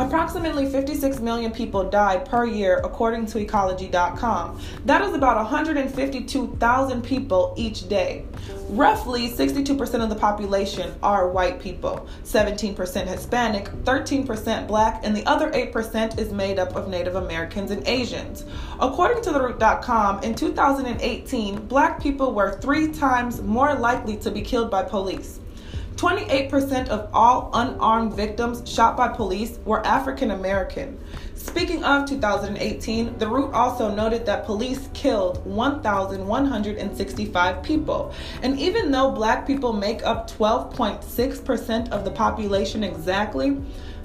Approximately 56 million people die per year, according to ecology.com. That is about 152,000 people each day. Roughly 62% of the population are white people, 17% Hispanic, 13% black, and the other 8% is made up of Native Americans and Asians. According to TheRoot.com, in 2018, black people were three times more likely to be killed by police. 28% of all unarmed victims shot by police were African American. Speaking of 2018, The Root also noted that police killed 1,165 people. And even though black people make up 12.6% of the population exactly,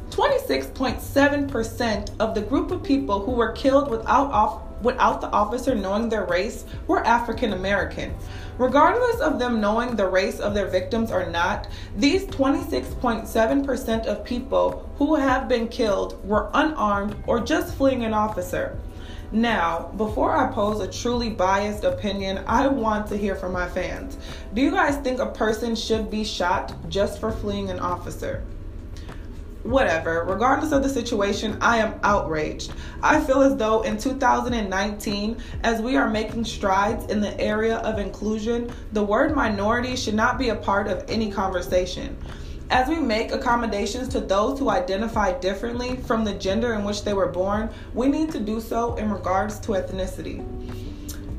26.7% of the group of people who were killed without off- without the officer knowing their race were African American. Regardless of them knowing the race of their victims or not, these 26.7% of people who have been killed were unarmed or just fleeing an officer. Now, before I pose a truly biased opinion, I want to hear from my fans. Do you guys think a person should be shot just for fleeing an officer? Whatever, regardless of the situation, I am outraged. I feel as though in 2019, as we are making strides in the area of inclusion, the word minority should not be a part of any conversation. As we make accommodations to those who identify differently from the gender in which they were born, we need to do so in regards to ethnicity.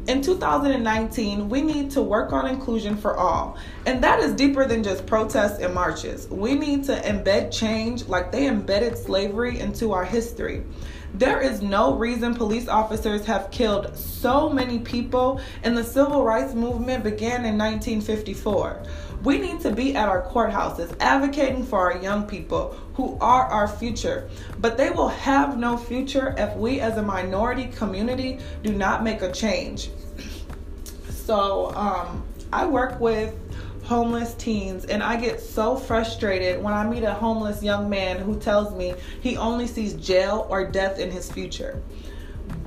In 2019, we need to work on inclusion for all. And that is deeper than just protests and marches. We need to embed change like they embedded slavery into our history. There is no reason police officers have killed so many people, and the civil rights movement began in 1954. We need to be at our courthouses advocating for our young people who are our future. But they will have no future if we as a minority community do not make a change. So, um, I work with homeless teens and I get so frustrated when I meet a homeless young man who tells me he only sees jail or death in his future.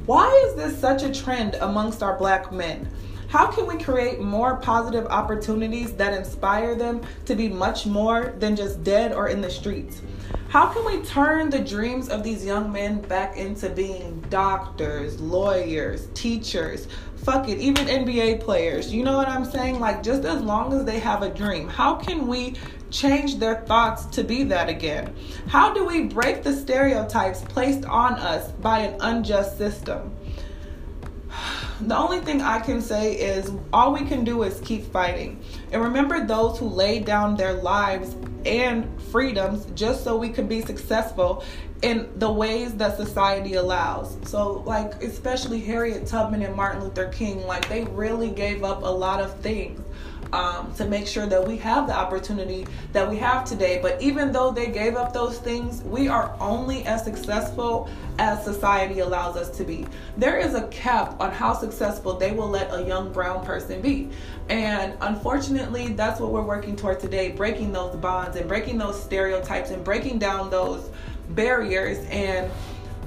Why is this such a trend amongst our black men? How can we create more positive opportunities that inspire them to be much more than just dead or in the streets? How can we turn the dreams of these young men back into being doctors, lawyers, teachers, fuck it, even NBA players? You know what I'm saying? Like, just as long as they have a dream, how can we change their thoughts to be that again? How do we break the stereotypes placed on us by an unjust system? The only thing I can say is all we can do is keep fighting. And remember those who laid down their lives and freedoms just so we could be successful in the ways that society allows. So, like, especially Harriet Tubman and Martin Luther King, like, they really gave up a lot of things um, to make sure that we have the opportunity that we have today. But even though they gave up those things, we are only as successful as society allows us to be. There is a cap on how successful they will let a young brown person be. And unfortunately, that's what we're working toward today breaking those bonds and breaking those stereotypes and breaking down those barriers and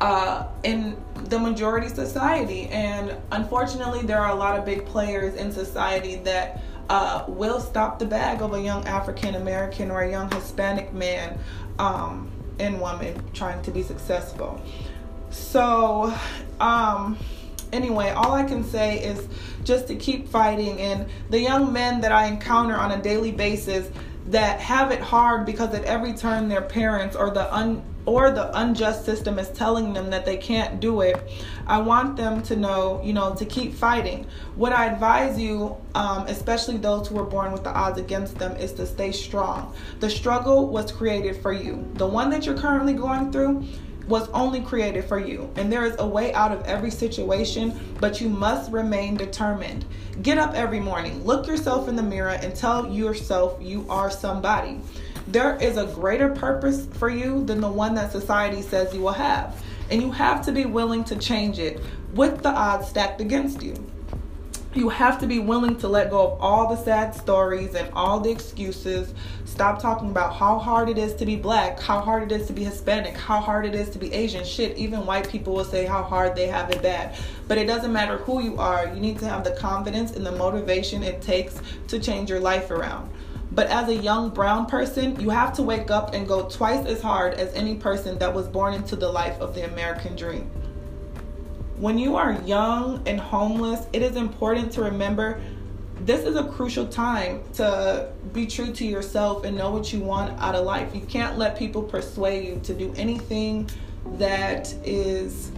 uh, in the majority society. And unfortunately, there are a lot of big players in society that uh, will stop the bag of a young African American or a young Hispanic man um, and woman trying to be successful. So, um, anyway, all I can say is just to keep fighting. And the young men that I encounter on a daily basis that have it hard because at every turn their parents or the un or the unjust system is telling them that they can't do it, I want them to know, you know, to keep fighting. What I advise you, um, especially those who were born with the odds against them, is to stay strong. The struggle was created for you. The one that you're currently going through was only created for you. And there is a way out of every situation, but you must remain determined. Get up every morning, look yourself in the mirror, and tell yourself you are somebody. There is a greater purpose for you than the one that society says you will have. And you have to be willing to change it with the odds stacked against you. You have to be willing to let go of all the sad stories and all the excuses. Stop talking about how hard it is to be black, how hard it is to be Hispanic, how hard it is to be Asian. Shit, even white people will say how hard they have it bad. But it doesn't matter who you are, you need to have the confidence and the motivation it takes to change your life around. But as a young brown person, you have to wake up and go twice as hard as any person that was born into the life of the American dream. When you are young and homeless, it is important to remember this is a crucial time to be true to yourself and know what you want out of life. You can't let people persuade you to do anything that is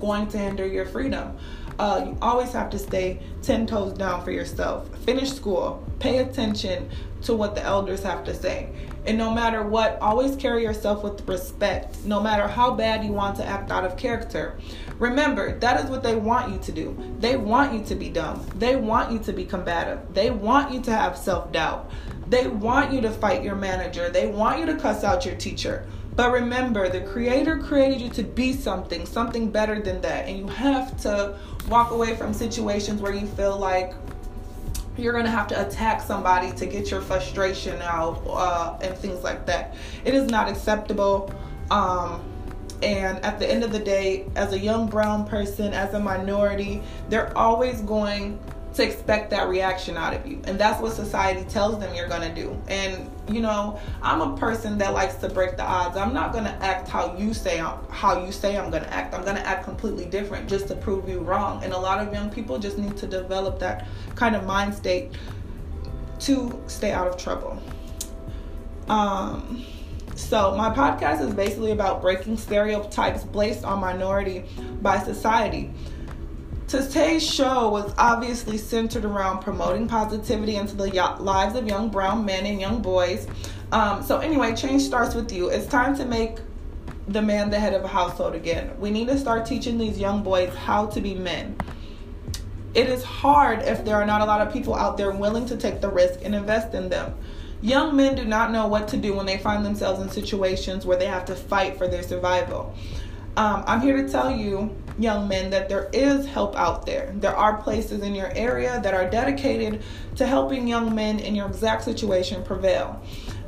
going to hinder your freedom. Uh, you always have to stay 10 toes down for yourself. Finish school, pay attention to what the elders have to say. And no matter what, always carry yourself with respect, no matter how bad you want to act out of character. Remember, that is what they want you to do. They want you to be dumb. They want you to be combative. They want you to have self doubt. They want you to fight your manager. They want you to cuss out your teacher. But remember, the Creator created you to be something, something better than that. And you have to walk away from situations where you feel like you're going to have to attack somebody to get your frustration out uh, and things like that. It is not acceptable. Um, and at the end of the day, as a young brown person, as a minority, they're always going to expect that reaction out of you. And that's what society tells them you're going to do. And you know, I'm a person that likes to break the odds. I'm not going to act how you say how you say I'm going to act. I'm going to act completely different just to prove you wrong. And a lot of young people just need to develop that kind of mind state to stay out of trouble. Um so, my podcast is basically about breaking stereotypes placed on minority by society. Today's show was obviously centered around promoting positivity into the lives of young brown men and young boys. Um, so, anyway, change starts with you. It's time to make the man the head of a household again. We need to start teaching these young boys how to be men. It is hard if there are not a lot of people out there willing to take the risk and invest in them. Young men do not know what to do when they find themselves in situations where they have to fight for their survival. Um, I'm here to tell you, young men, that there is help out there. There are places in your area that are dedicated to helping young men in your exact situation prevail.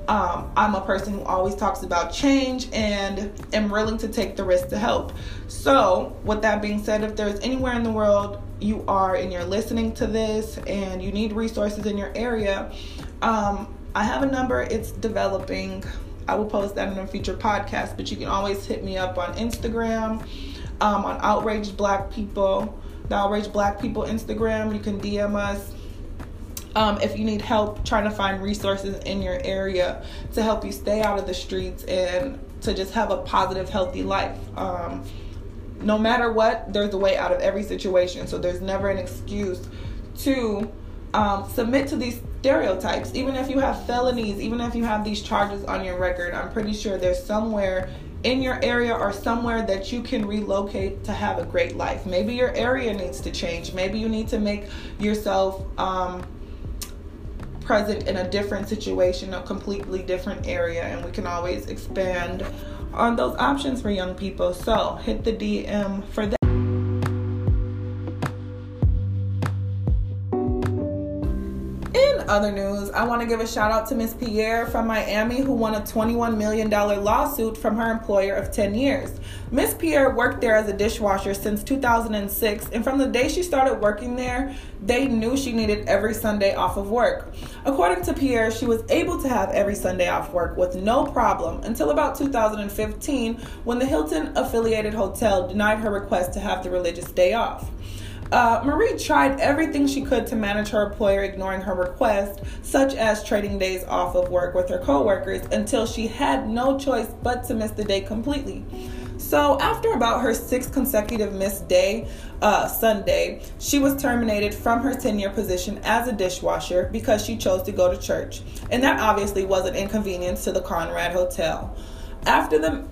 Um, I'm a person who always talks about change and am willing to take the risk to help. So, with that being said, if there's anywhere in the world you are and you're listening to this and you need resources in your area, um, I have a number, it's developing. I will post that in a future podcast, but you can always hit me up on Instagram, um, on Outraged Black People, the Outraged Black People Instagram. You can DM us. Um, if you need help trying to find resources in your area to help you stay out of the streets and to just have a positive, healthy life. Um, no matter what, there's a way out of every situation. So there's never an excuse to um, submit to these stereotypes. Even if you have felonies, even if you have these charges on your record, I'm pretty sure there's somewhere in your area or somewhere that you can relocate to have a great life. Maybe your area needs to change. Maybe you need to make yourself um, present in a different situation, a completely different area, and we can always expand on those options for young people. So hit the DM for that. Other news, I want to give a shout out to Miss Pierre from Miami who won a $21 million lawsuit from her employer of 10 years. Miss Pierre worked there as a dishwasher since 2006, and from the day she started working there, they knew she needed every Sunday off of work. According to Pierre, she was able to have every Sunday off work with no problem until about 2015 when the Hilton affiliated hotel denied her request to have the religious day off. Uh, Marie tried everything she could to manage her employer ignoring her request, such as trading days off of work with her coworkers, until she had no choice but to miss the day completely. So, after about her sixth consecutive missed day, uh, Sunday, she was terminated from her 10 year position as a dishwasher because she chose to go to church. And that obviously was an inconvenience to the Conrad Hotel. After the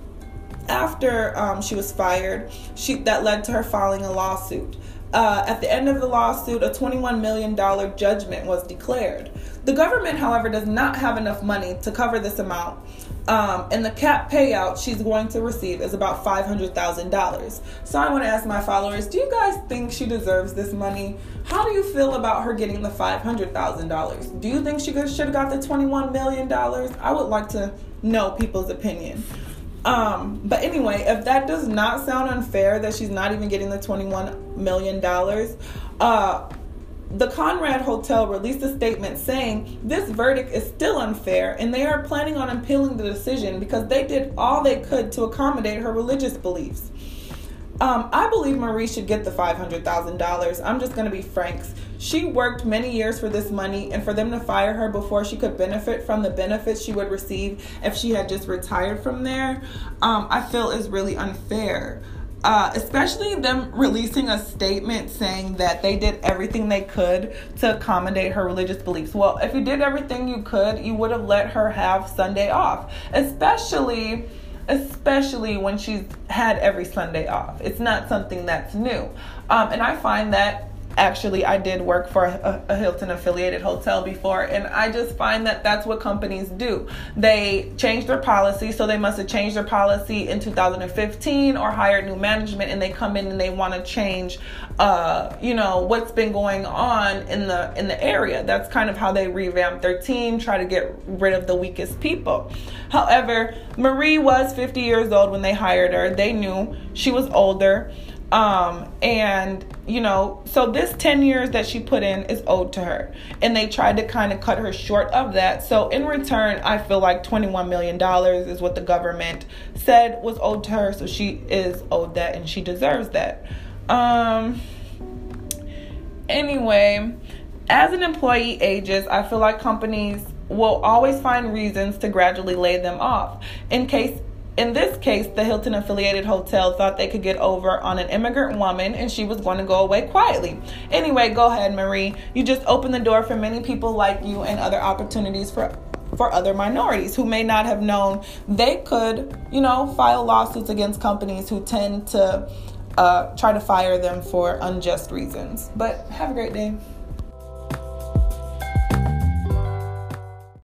after um, she was fired, she that led to her filing a lawsuit. Uh, at the end of the lawsuit, a $21 million judgment was declared. The government, however, does not have enough money to cover this amount, um, and the cap payout she's going to receive is about $500,000. So I want to ask my followers do you guys think she deserves this money? How do you feel about her getting the $500,000? Do you think she should have got the $21 million? I would like to know people's opinion. Um, but anyway, if that does not sound unfair that she's not even getting the $21 million, uh, the Conrad Hotel released a statement saying this verdict is still unfair and they are planning on appealing the decision because they did all they could to accommodate her religious beliefs. Um, I believe Marie should get the $500,000. I'm just going to be frank. She worked many years for this money, and for them to fire her before she could benefit from the benefits she would receive if she had just retired from there, um, I feel is really unfair. Uh, especially them releasing a statement saying that they did everything they could to accommodate her religious beliefs. Well, if you did everything you could, you would have let her have Sunday off, especially especially when she's had every Sunday off. It's not something that's new. Um, and I find that actually I did work for a, a, Hilton affiliated hotel before and I just find that that's what companies do. They change their policy so they must have changed their policy in 2015 or hired new management and they come in and they want to change uh, you know what's been going on in the in the area. That's kind of how they revamp their team, try to get rid of the weakest people. However, Marie was 50 years old when they hired her. They knew she was older. Um, and you know, so this 10 years that she put in is owed to her. And they tried to kind of cut her short of that. So in return, I feel like $21 million is what the government said was owed to her. So she is owed that and she deserves that. Um, anyway, as an employee ages, I feel like companies will always find reasons to gradually lay them off in case in this case, the Hilton affiliated hotel thought they could get over on an immigrant woman and she was going to go away quietly. Anyway, go ahead, Marie. You just opened the door for many people like you and other opportunities for for other minorities who may not have known they could, you know, file lawsuits against companies who tend to uh, try to fire them for unjust reasons. But have a great day.